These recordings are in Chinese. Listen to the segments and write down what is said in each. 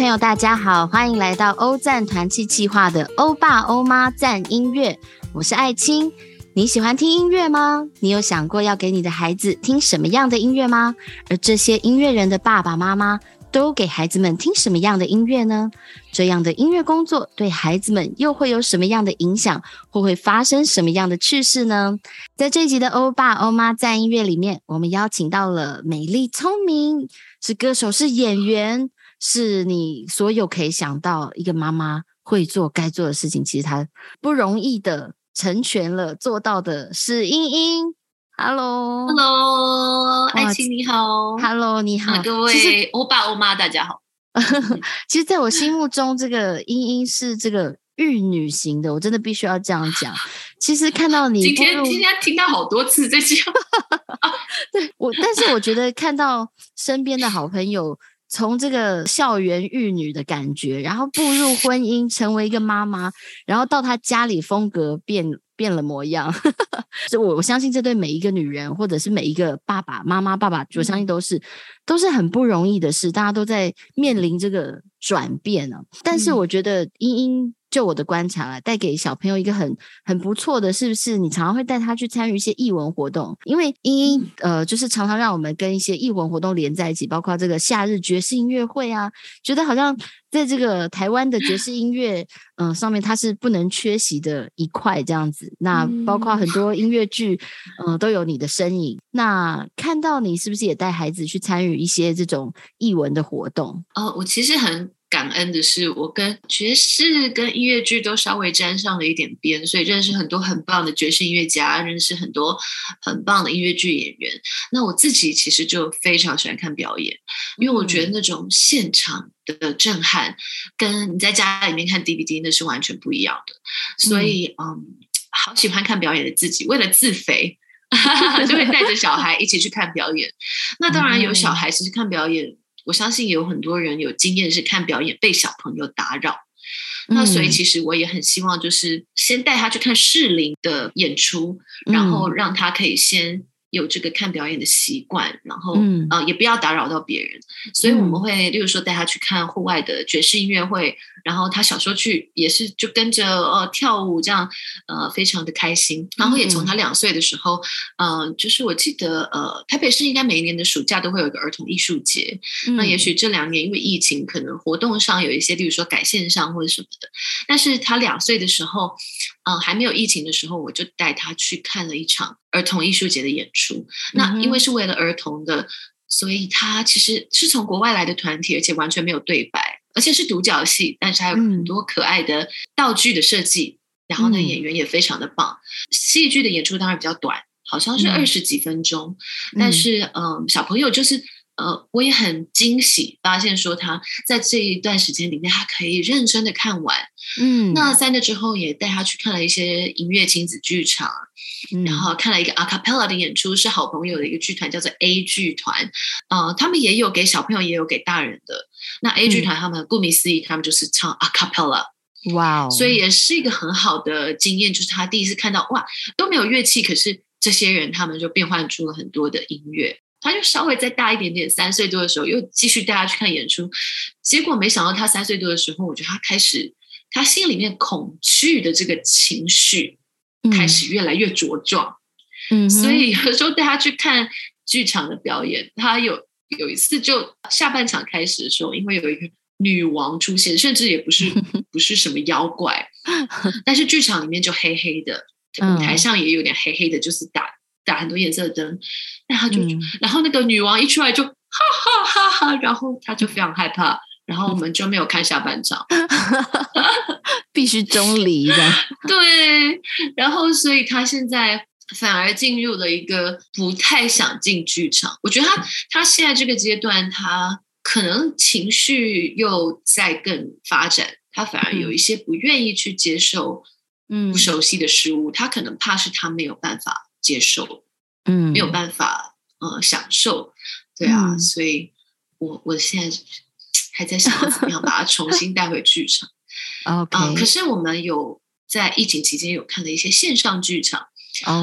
朋友，大家好，欢迎来到欧赞团契计划的欧爸欧妈赞音乐，我是艾青。你喜欢听音乐吗？你有想过要给你的孩子听什么样的音乐吗？而这些音乐人的爸爸妈妈都给孩子们听什么样的音乐呢？这样的音乐工作对孩子们又会有什么样的影响，或会发生什么样的趣事呢？在这集的欧爸欧妈赞音乐里面，我们邀请到了美丽聪明，是歌手，是演员。是你所有可以想到一个妈妈会做该做的事情，其实她不容易的成全了做到的是英英。Hello，Hello，爱情你好，Hello，你好，各位欧爸欧妈大家好。其实，在我心目中，这个英英是这个玉女型的，我真的必须要这样讲。其实看到你今天今天听到好多次这句话，对我，但是我觉得看到身边的好朋友。从这个校园玉女的感觉，然后步入婚姻，成为一个妈妈，然后到她家里风格变变了模样，所以我我相信这对每一个女人，或者是每一个爸爸妈妈、爸爸，我相信都是都是很不容易的事，大家都在面临这个转变呢。但是我觉得英英。就我的观察啊，带给小朋友一个很很不错的，是不是？你常常会带他去参与一些艺文活动，因为英英呃，就是常常让我们跟一些艺文活动连在一起，包括这个夏日爵士音乐会啊，觉得好像在这个台湾的爵士音乐嗯上面，它是不能缺席的一块这样子。那包括很多音乐剧，嗯，都有你的身影。那看到你是不是也带孩子去参与一些这种艺文的活动？哦，我其实很。感恩的是，我跟爵士跟音乐剧都稍微沾上了一点边，所以认识很多很棒的爵士音乐家，认识很多很棒的音乐剧演员。那我自己其实就非常喜欢看表演，因为我觉得那种现场的震撼，跟你在家里面看 DVD 那是完全不一样的。所以，嗯，好喜欢看表演的自己，为了自肥，就会带着小孩一起去看表演。那当然有小孩，其实看表演。我相信有很多人有经验是看表演被小朋友打扰，那所以其实我也很希望就是先带他去看适龄的演出，然后让他可以先。有这个看表演的习惯，然后呃，也不要打扰到别人，所以我们会，例如说带他去看户外的爵士音乐会，然后他小时候去也是就跟着呃跳舞这样，呃，非常的开心。然后也从他两岁的时候，嗯，就是我记得呃，台北市应该每一年的暑假都会有一个儿童艺术节，那也许这两年因为疫情，可能活动上有一些，例如说改线上或者什么的，但是他两岁的时候。嗯，还没有疫情的时候，我就带他去看了一场儿童艺术节的演出。那因为是为了儿童的，所以他其实是从国外来的团体，而且完全没有对白，而且是独角戏，但是还有很多可爱的道具的设计。然后呢，演员也非常的棒。戏剧的演出当然比较短，好像是二十几分钟，但是嗯，小朋友就是。呃，我也很惊喜，发现说他在这一段时间里面，他可以认真的看完。嗯，那在那之后，也带他去看了一些音乐亲子剧场，然后看了一个 a cappella 的演出，是好朋友的一个剧团，叫做 A 剧团。呃，他们也有给小朋友，也有给大人的。那 A 剧团他们顾名思义，他们就是唱 a cappella。哇，所以也是一个很好的经验，就是他第一次看到哇都没有乐器，可是这些人他们就变换出了很多的音乐。他就稍微再大一点点，三岁多的时候又继续带他去看演出，结果没想到他三岁多的时候，我觉得他开始他心里面恐惧的这个情绪开始越来越茁壮。嗯，所以有时候带他去看剧场的表演，他有有一次就下半场开始的时候，因为有一个女王出现，甚至也不是 不是什么妖怪，但是剧场里面就黑黑的，舞台上也有点黑黑的，就是打。打很多颜色的灯，那他就，然后那个女王一出来就哈哈哈哈，然后他就非常害怕，然后我们就没有看下半场，必须中离的。对，然后所以他现在反而进入了一个不太想进剧场。我觉得他他现在这个阶段，他可能情绪又在更发展，他反而有一些不愿意去接受不熟悉的事物，他可能怕是他没有办法。接受，嗯，没有办法，呃，享受，对啊，所以我我现在还在想怎么样把它重新带回剧场。OK，可是我们有在疫情期间有看了一些线上剧场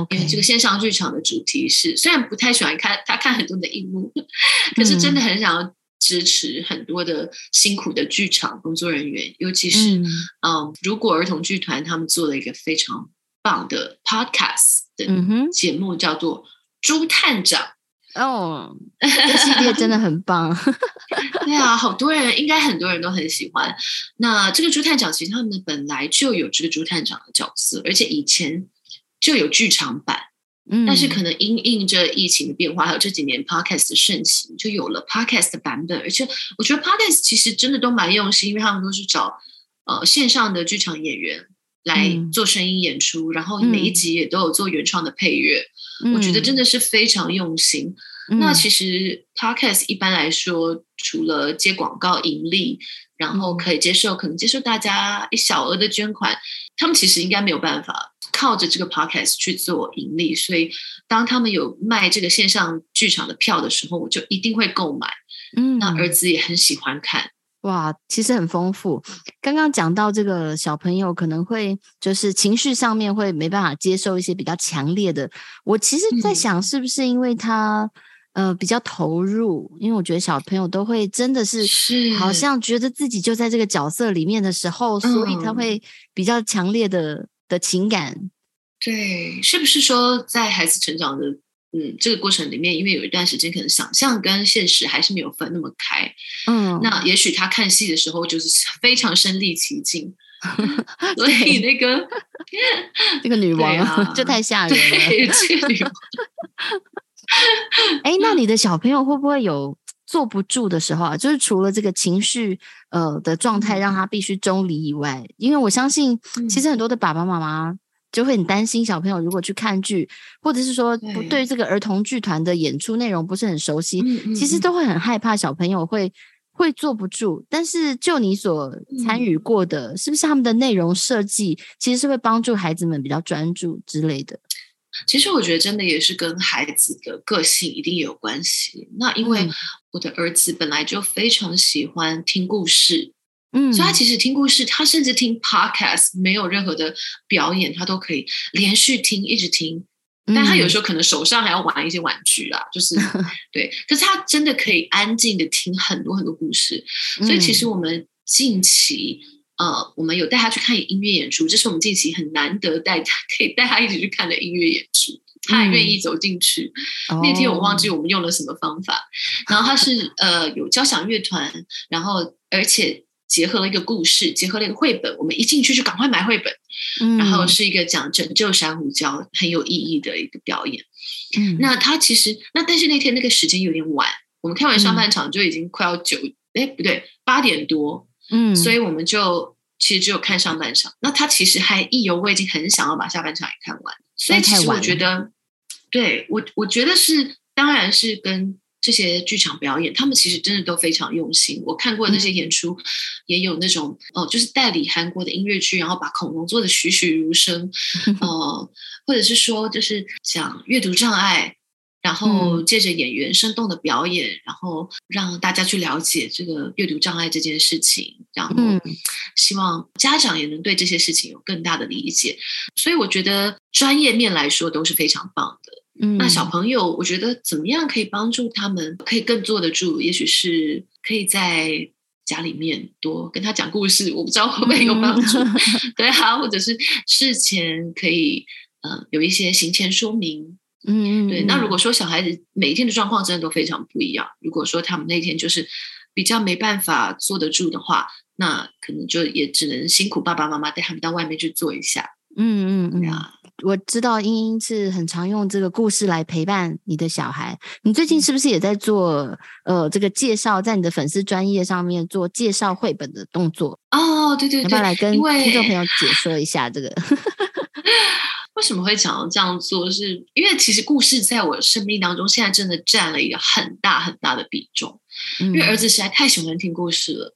因为这个线上剧场的主题是虽然不太喜欢看他看很多的荧幕，可是真的很想要支持很多的辛苦的剧场工作人员，尤其是嗯，如果儿童剧团他们做了一个非常棒的 podcast 的节目，叫做《朱探长》哦，这系列真的很棒。对啊，好多人应该很多人都很喜欢。那这个朱探长其实他们本来就有这个朱探长的角色，而且以前就有剧场版。但是可能因应着疫情的变化，还有这几年 podcast 的盛行，就有了 podcast 的版本。而且我觉得 podcast 其实真的都蛮用心，因为他们都是找呃线上的剧场演员来做声音演出，然后每一集也都有做原创的配乐。我觉得真的是非常用心。那其实 podcast 一般来说，除了接广告盈利，然后可以接受可能接受大家一小额的捐款，他们其实应该没有办法。靠着这个 podcast 去做盈利，所以当他们有卖这个线上剧场的票的时候，我就一定会购买。嗯，那儿子也很喜欢看。哇，其实很丰富。刚刚讲到这个小朋友可能会就是情绪上面会没办法接受一些比较强烈的。我其实在想，是不是因为他呃比较投入？因为我觉得小朋友都会真的是好像觉得自己就在这个角色里面的时候，所以他会比较强烈的。的情感，对，是不是说在孩子成长的嗯这个过程里面，因为有一段时间可能想象跟现实还是没有分那么开，嗯，那也许他看戏的时候就是 非常身临其境，所以那个那个女王就太吓人了，这个女王。哎，那你的小朋友会不会有坐不住的时候啊？就是除了这个情绪呃的状态让他必须中离以外，因为我相信其实很多的爸爸妈妈就会很担心小朋友如果去看剧，或者是说不对这个儿童剧团的演出内容不是很熟悉，其实都会很害怕小朋友会会坐不住。但是就你所参与过的，是不是他们的内容设计其实是会帮助孩子们比较专注之类的？其实我觉得真的也是跟孩子的个性一定有关系。那因为我的儿子本来就非常喜欢听故事，嗯，所以他其实听故事，他甚至听 podcast 没有任何的表演，他都可以连续听，一直听。但他有时候可能手上还要玩一些玩具啊，就是 对。可是他真的可以安静的听很多很多故事。所以其实我们近期。呃，我们有带他去看音乐演出，这是我们近期很难得带他可以带他一起去看的音乐演出，他还愿意走进去。那天我忘记我们用了什么方法，然后他是呃有交响乐团，然后而且结合了一个故事，结合了一个绘本，我们一进去就赶快买绘本，然后是一个讲拯救珊瑚礁很有意义的一个表演。嗯，那他其实那但是那天那个时间有点晚，我们看完上半场就已经快要九哎不对八点多。嗯，所以我们就其实只有看上半场。那他其实还意犹未尽，很想要把下半场也看完。所以其实我觉得，对我我觉得是，当然是跟这些剧场表演，他们其实真的都非常用心。我看过那些演出，也有那种哦，就是代理韩国的音乐剧，然后把恐龙做的栩栩如生，呃，或者是说就是讲阅读障碍。然后借着演员生动的表演，然后让大家去了解这个阅读障碍这件事情，然后希望家长也能对这些事情有更大的理解。所以我觉得专业面来说都是非常棒的。嗯，那小朋友，我觉得怎么样可以帮助他们可以更坐得住？也许是可以在家里面多跟他讲故事，我不知道会不会有帮助。对啊，或者是事前可以呃有一些行前说明。嗯，对。那如果说小孩子每一天的状况真的都非常不一样，如果说他们那天就是比较没办法坐得住的话，那可能就也只能辛苦爸爸妈妈带他们到外面去坐一下。嗯嗯嗯。啊，我知道英英是很常用这个故事来陪伴你的小孩。你最近是不是也在做呃这个介绍，在你的粉丝专业上面做介绍绘本的动作？哦，对对对，要不要来跟听众朋友解说一下这个？为什么会想要这样做？是因为其实故事在我生命当中现在真的占了一个很大很大的比重。因为儿子实在太喜欢听故事了，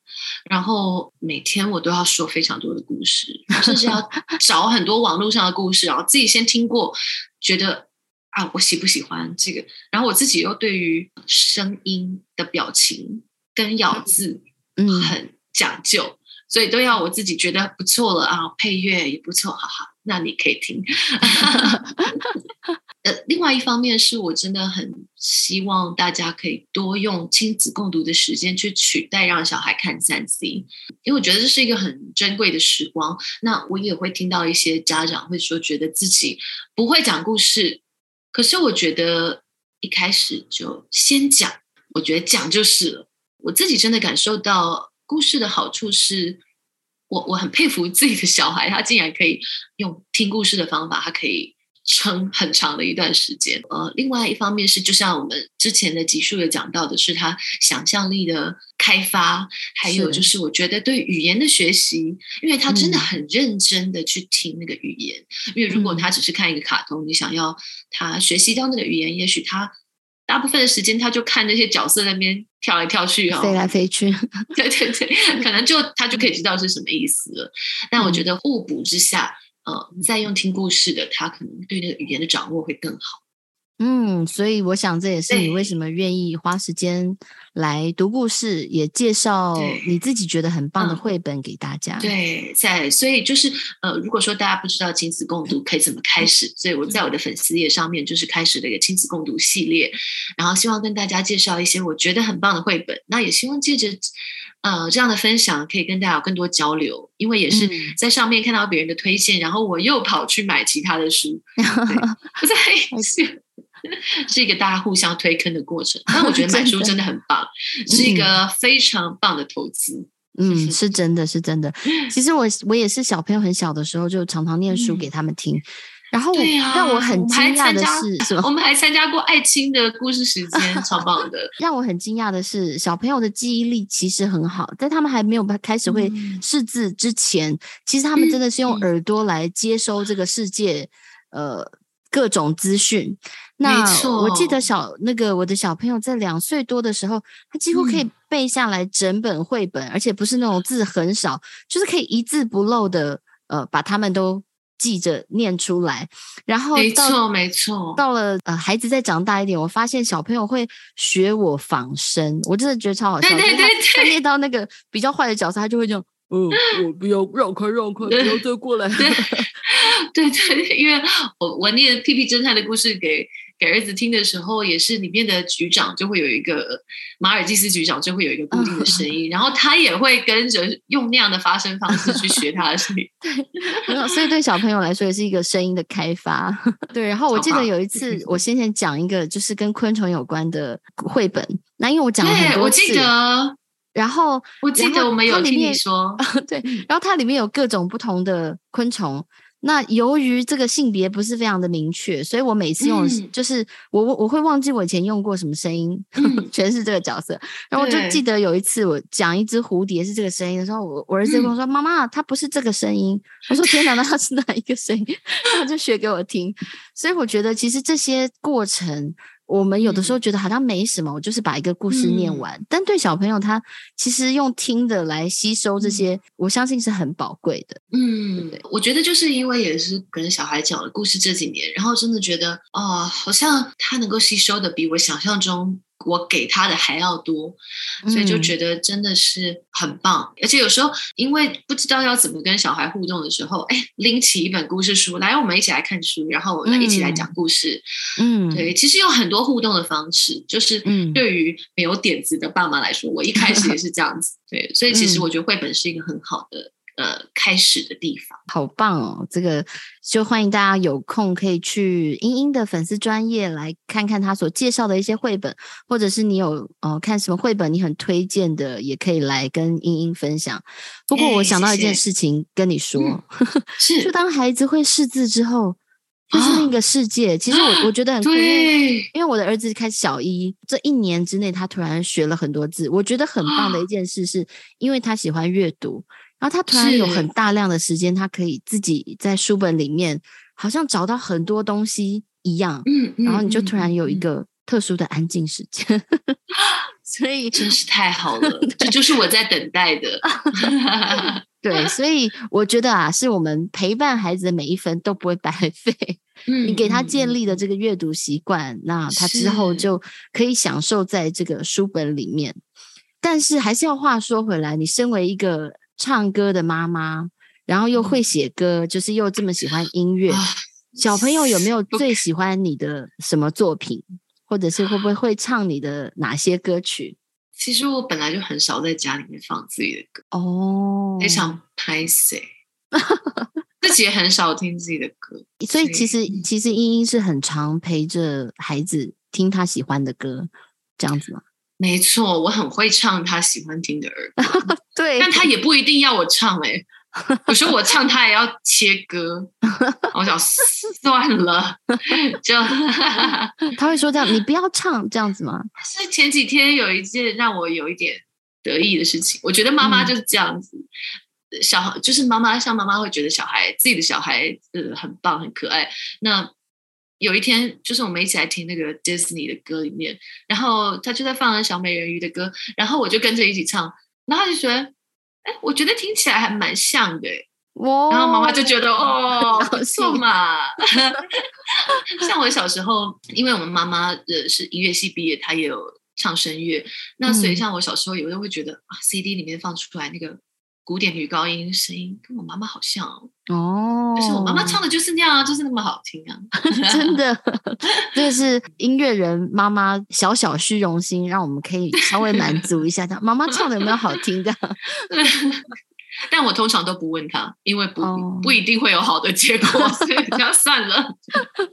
然后每天我都要说非常多的故事，甚至要 找很多网络上的故事，然后自己先听过，觉得啊我喜不喜欢这个，然后我自己又对于声音的表情跟咬字很讲究，所以都要我自己觉得不错了啊，配乐也不错，好好。那你可以听，呃，另外一方面是我真的很希望大家可以多用亲子共读的时间去取代让小孩看三 C，因为我觉得这是一个很珍贵的时光。那我也会听到一些家长会说，觉得自己不会讲故事，可是我觉得一开始就先讲，我觉得讲就是了。我自己真的感受到故事的好处是，我我很佩服自己的小孩，他竟然可以用听故事的方法，他可以。撑很长的一段时间，呃，另外一方面是，就像我们之前的集数有讲到的，是他想象力的开发，还有就是我觉得对语言的学习，因为他真的很认真的去听那个语言，因为如果他只是看一个卡通，你想要他学习到那个语言，也许他大部分的时间他就看那些角色那边跳来跳去哦，飞来飞去，对对对，可能就他就可以知道是什么意思了。但我觉得互补之下。呃，再用听故事的，他可能对那个语言的掌握会更好。嗯，所以我想这也是你为什么愿意花时间来读故事，也介绍你自己觉得很棒的绘本给大家。对，在所以就是呃，如果说大家不知道亲子共读可以怎么开始，所以我在我的粉丝页上面就是开始了一个亲子共读系列，然后希望跟大家介绍一些我觉得很棒的绘本。那也希望借着。呃，这样的分享可以跟大家有更多交流，因为也是在上面看到别人的推荐，然后我又跑去买其他的书，不在是是一个大家互相推坑的过程。但我觉得 买书真的很棒，是一个非常棒的投资。嗯，是真的是真的。其实我我也是小朋友很小的时候就常常念书给他们听。然后让我很惊讶的是，什么？我们还参加过爱青的故事时间，超棒的。让我很惊讶的是，小朋友的记忆力其实很好，在他们还没有开始会识字之前，其实他们真的是用耳朵来接收这个世界，呃，各种资讯。那我记得小那个我的小朋友在两岁多的时候，他几乎可以背下来整本绘本，而且不是那种字很少，就是可以一字不漏的，呃，把他们都。记着念出来，然后没错没错。到了呃，孩子再长大一点，我发现小朋友会学我仿生，我真的觉得超好笑。对对对，他念到那个比较坏的角色，他就会这样，嗯，我不要让开让开，不要再过来。对对，因为我我念屁屁侦探的故事给。给儿子听的时候，也是里面的局长就会有一个马尔济斯局长就会有一个固定的声音，然后他也会跟着用那样的发声方式去学他的声音。对，所以对小朋友来说也是一个声音的开发。对，然后我记得有一次，我先前讲一个就是跟昆虫有关的绘本，那因为我讲了很多次，然后我记得我们有听你说，对，然后它里面有各种不同的昆虫。那由于这个性别不是非常的明确，所以我每次用就是我我我会忘记我以前用过什么声音，全是这个角色。然后我就记得有一次我讲一只蝴蝶是这个声音的时候，我我儿子跟我说：“妈妈，它不是这个声音。”我说：“天哪，那它是哪一个声音？”他就学给我听。所以我觉得其实这些过程。我们有的时候觉得好像没什么，我就是把一个故事念完。但对小朋友，他其实用听的来吸收这些，我相信是很宝贵的。嗯，我觉得就是因为也是跟小孩讲了故事这几年，然后真的觉得哦，好像他能够吸收的比我想象中。我给他的还要多，所以就觉得真的是很棒。而且有时候因为不知道要怎么跟小孩互动的时候，哎，拎起一本故事书来，我们一起来看书，然后来一起来讲故事。嗯，对，其实有很多互动的方式，就是对于没有点子的爸妈来说，我一开始也是这样子。对，所以其实我觉得绘本是一个很好的。呃，开始的地方好棒哦！这个就欢迎大家有空可以去英英的粉丝专业来看看他所介绍的一些绘本，或者是你有呃看什么绘本你很推荐的，也可以来跟英英分享。不过我想到一件事情跟你说，是就当孩子会识字之后，就是另一个世界。其实我我觉得很对，因为我的儿子开小一这一年之内，他突然学了很多字，我觉得很棒的一件事，是因为他喜欢阅读。然后他突然有很大量的时间，他可以自己在书本里面，好像找到很多东西一样。嗯，然后你就突然有一个特殊的安静时间，所以真是太好了，这就是我在等待的。对，所以我觉得啊，是我们陪伴孩子的每一分都不会白费。嗯，你给他建立的这个阅读习惯，那他之后就可以享受在这个书本里面。但是还是要话说回来，你身为一个。唱歌的妈妈，然后又会写歌，就是又这么喜欢音乐，小朋友有没有最喜欢你的什么作品，或者是会不会会唱你的哪些歌曲？其实我本来就很少在家里面放自己的歌，哦，非常。拍谁 自己也很少听自己的歌，所以其实嗯。其实英英是很常陪着孩子听他喜欢的歌，这样子吗？没错，我很会唱他喜欢听的儿歌，对但他也不一定要我唱哎、有时候我唱他也要切歌，我想算了，就他会说这样，你不要唱这样子吗？是前几天有一件让我有一点得意的事情，我觉得妈妈嗯就是这样子。小孩就是妈妈，像妈妈会觉得小孩自己的小孩呃很棒很可爱。那有一天，就是我们一起来听那个 Disney 的歌里面，然后他就在放了小美人鱼的歌，然后我就跟着一起唱，然后他就觉得，哎，我觉得听起来还蛮像的诶，哇然后妈妈就觉得哦，高不错兴嘛。像我小时候，因为我们妈妈呃是音乐系毕业，她也有唱声乐，那所以嗯像我小时候有时候会觉得啊，CD 里面放出来那个古典女高音声音跟我妈妈好像哦，哦，就是我妈妈唱的就是那样啊，就是那么好听啊。真的，这个是音乐人妈妈小小虚荣心，让我们可以稍微满足一下她。妈妈唱的有没有好听的？但我通常都不问她，因为不、哦不一定会有好的结果，所以这样算了。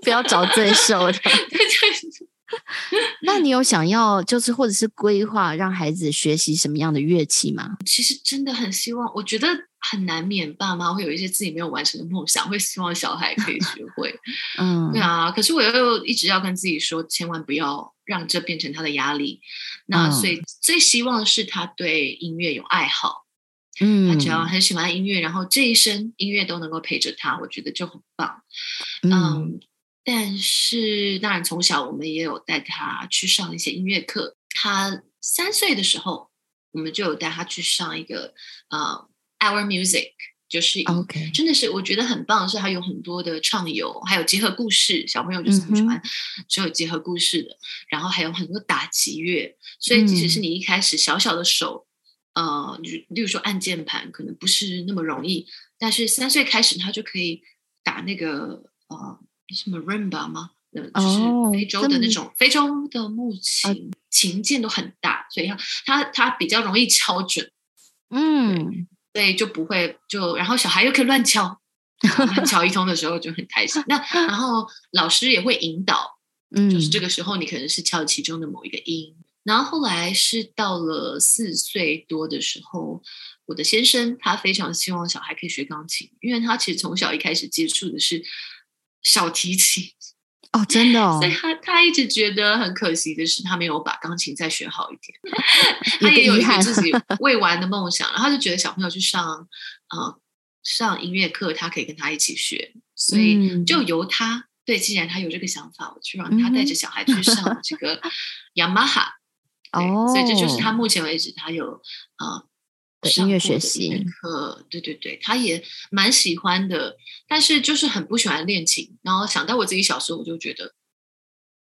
不要找罪受的。对对 那你有想要就是或者是规划让孩子学习什么样的乐器吗？其实真的很希望，我觉得很难免爸妈会有一些自己没有完成的梦想，会希望小孩可以学会。嗯，对啊，可是我又一直要跟自己说，千万不要让这变成他的压力。那嗯所以最希望是他对音乐有爱好，嗯他嗯，只要很喜欢音乐，然后这一生音乐都能够陪着他，我觉得就很棒。嗯嗯，但是当然从小我们也有带他去上一些音乐课。他三岁的时候，我们就有带他去上一个呃 Our Music，就是 OK，真的是我觉得很棒，是它有很多的畅游，还有结合故事，小朋友就是很喜欢只有结合故事的，然后还有很多打击乐，所以即使是你一开始小小的手，呃，例例如说按键盘可能不是那么容易，但是三岁开始他就可以打那个呃什么 rimba 吗？呃，就是哦非洲的那种、非洲的木琴，琴键都很大，所以他他他比较容易敲准。嗯，对，就不会就，然后小孩又可以乱敲，乱敲一通的时候就很开心。那然后老师也会引导，嗯，就是这个时候你可能是敲其中的某一个音。然后后来是到了四岁多的时候，我的先生他非常希望小孩可以学钢琴，因为他其实从小一开始接触的是小提琴，哦，真的哦所以，他他一直觉得很可惜的是，他没有把钢琴再学好一点。他也有一个自己未完的梦想，然后他就觉得小朋友去上呃上音乐课，他可以跟他一起学，所以嗯就由他。对，既然他有这个想法，我就让他带着小孩去上这个 雅马哈。对哦，所以这就是他目前为止他有呃的音乐学习课，对对对，他也蛮喜欢的，但是就是很不喜欢练琴。然后想到我自己小时候，我就觉得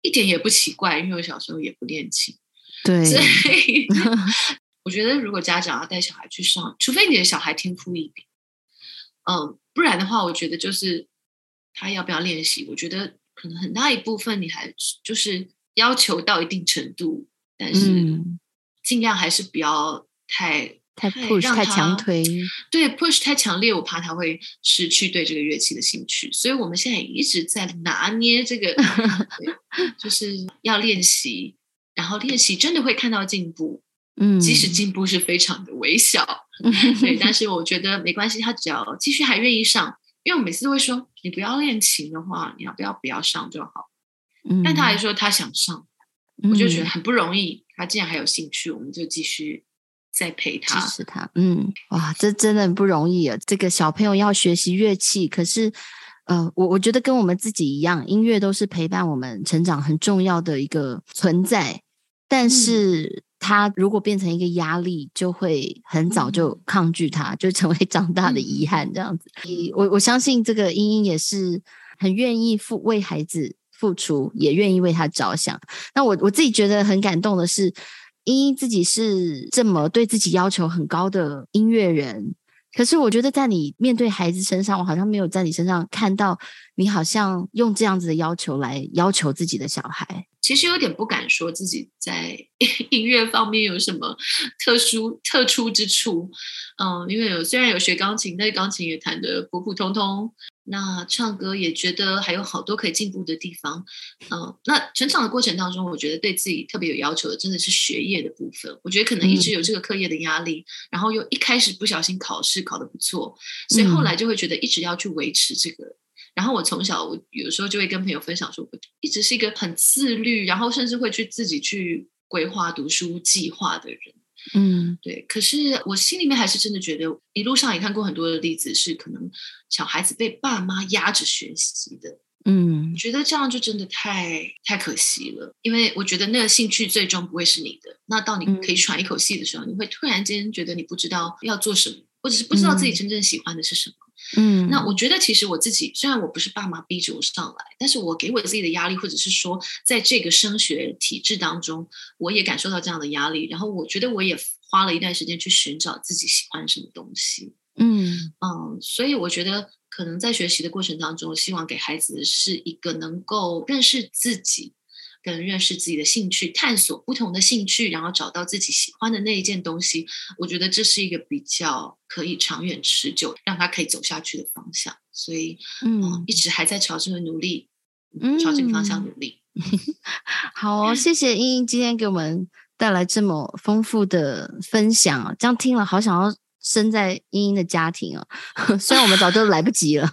一点也不奇怪，因为我小时候也不练琴，对，所以 我觉得如果家长要带小孩去上，除非你的小孩天赋异禀，嗯，不然的话，我觉得就是他要不要练习，我觉得可能很大一部分你还是就是要求到一定程度，但是嗯。尽量还是不要太太太 push 太强推，对 push 太强烈，我怕他会失去对这个乐器的兴趣，所以我们现在也一直在拿捏这个，就是要练习，然后练习真的会看到进步，嗯，即使进步是非常的微小，对，但是我觉得没关系，他只要继续还愿意上，因为我每次都会说，你不要练琴的话，你要不要不要上就好，嗯，但他还。说他想上，我就觉得。嗯很不容易，他既然还有兴趣，我们就继续再陪他支他，持他，嗯，哇，这真的很不容易啊！这个小朋友要学习乐器，可是，呃，我我觉得跟我们自己一样，音乐都是陪伴我们成长很重要的一个存在。但是，他如果变成一个压力，就会很早就抗拒它，就成为长大的遗憾。这样子，我我相信这个英英也是很愿意付为孩子付出，也愿意为他着想。那我我自己觉得很感动的是，英英自己是这么对自己要求很高的音乐人，可是我觉得在你面对孩子身上，我好像没有在你身上看到你好像用这样子的要求来要求自己的小孩。其实有点不敢说自己在 音乐方面有什么特殊、特殊之处。嗯，因为有虽然有学钢琴，但是钢琴也弹得普普通通。那唱歌也觉得还有好多可以进步的地方。嗯，那成长的过程当中，我觉得对自己特别有要求的，真的是学业的部分。我觉得可能一直有这个课业的压力，然后又一开始不小心考试考得不错，所以后来就会觉得一直要去维持这个。然后我从小，我有时候就会跟朋友分享说，我一直是一个很自律，然后甚至会去自己去规划读书计划的人。嗯，对。可是我心里面还是真的觉得，一路上也看过很多的例子，是可能小孩子被爸妈压着学习的。嗯，觉得这样就真的太太可惜了。因为我觉得那个兴趣最终不会是你的。那到你可以喘一口气的时候，你会突然间觉得你不知道要做什么，或者是不知道自己真正喜欢的是什么。嗯，那我觉得其实我自己虽然我不是爸妈逼着我上来，但是我给我自己的压力，或者是说在这个升学体制当中，我也感受到这样的压力。然后我觉得我也花了一段时间去寻找自己喜欢什么东西。嗯嗯，所以我觉得可能在学习的过程当中，希望给孩子是一个能够认识自己。跟认识自己的兴趣，探索不同的兴趣，然后找到自己喜欢的那一件东西，我觉得这是一个比较可以长远持久，让他可以走下去的方向。所以，嗯，一直还在朝这个努力，嗯朝这个方向努力。好，谢谢英英今天给我们带来这么丰富的分享，这样听了好想要生在英英的家庭哦。虽然我们早就来不及了，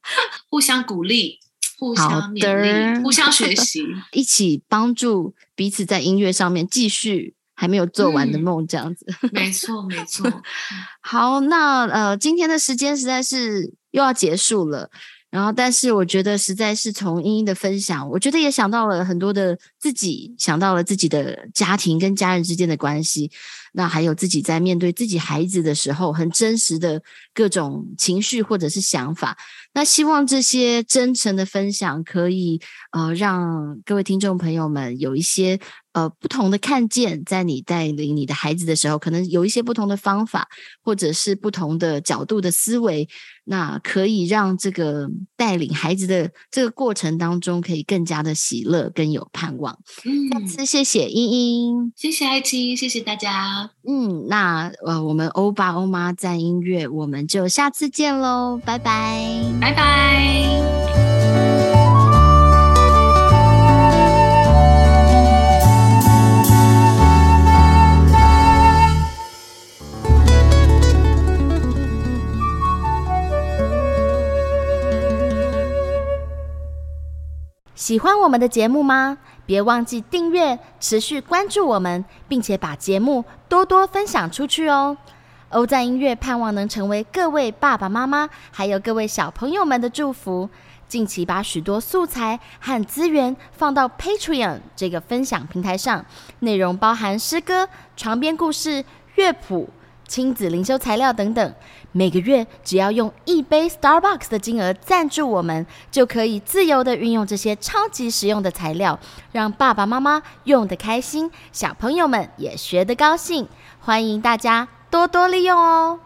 互相鼓励。互相勉励，互相学习，一起帮助彼此在音乐上面继续还没有做完的梦，这样子。没错，没错。好，那呃，今天的时间实在是又要结束了。然后，但是我觉得实在是从英英的分享，我觉得也想到了很多的自己，想到了自己的家庭跟家人之间的关系。那还有自己在面对自己孩子的时候，很真实的各种情绪或者是想法。那希望这些真诚的分享，可以呃让各位听众朋友们有一些呃不同的看见，在你带领你的孩子的时候，可能有一些不同的方法，或者是不同的角度的思维，那可以让这个带领孩子的这个过程当中，可以更加的喜乐，更有盼望。嗯，再次谢谢英英，谢谢爱青，谢谢大家。嗯，那呃，我们欧巴欧妈赞音乐，我们就下次见喽，拜拜，拜拜。喜欢我们的节目吗？别忘记订阅，持续关注我们，并且把节目多多分享出去哦。欧赞音乐盼望能成为各位爸爸妈妈还有各位小朋友们的祝福。近期把许多素材和资源放到 Patreon 这个分享平台上，内容包含诗歌、床边故事、乐谱。亲子灵修材料等等，每个月只要用一杯 Starbucks 的金额赞助我们，就可以自由的运用这些超级实用的材料，让爸爸妈妈用的开心，小朋友们也学得高兴。欢迎大家多多利用哦！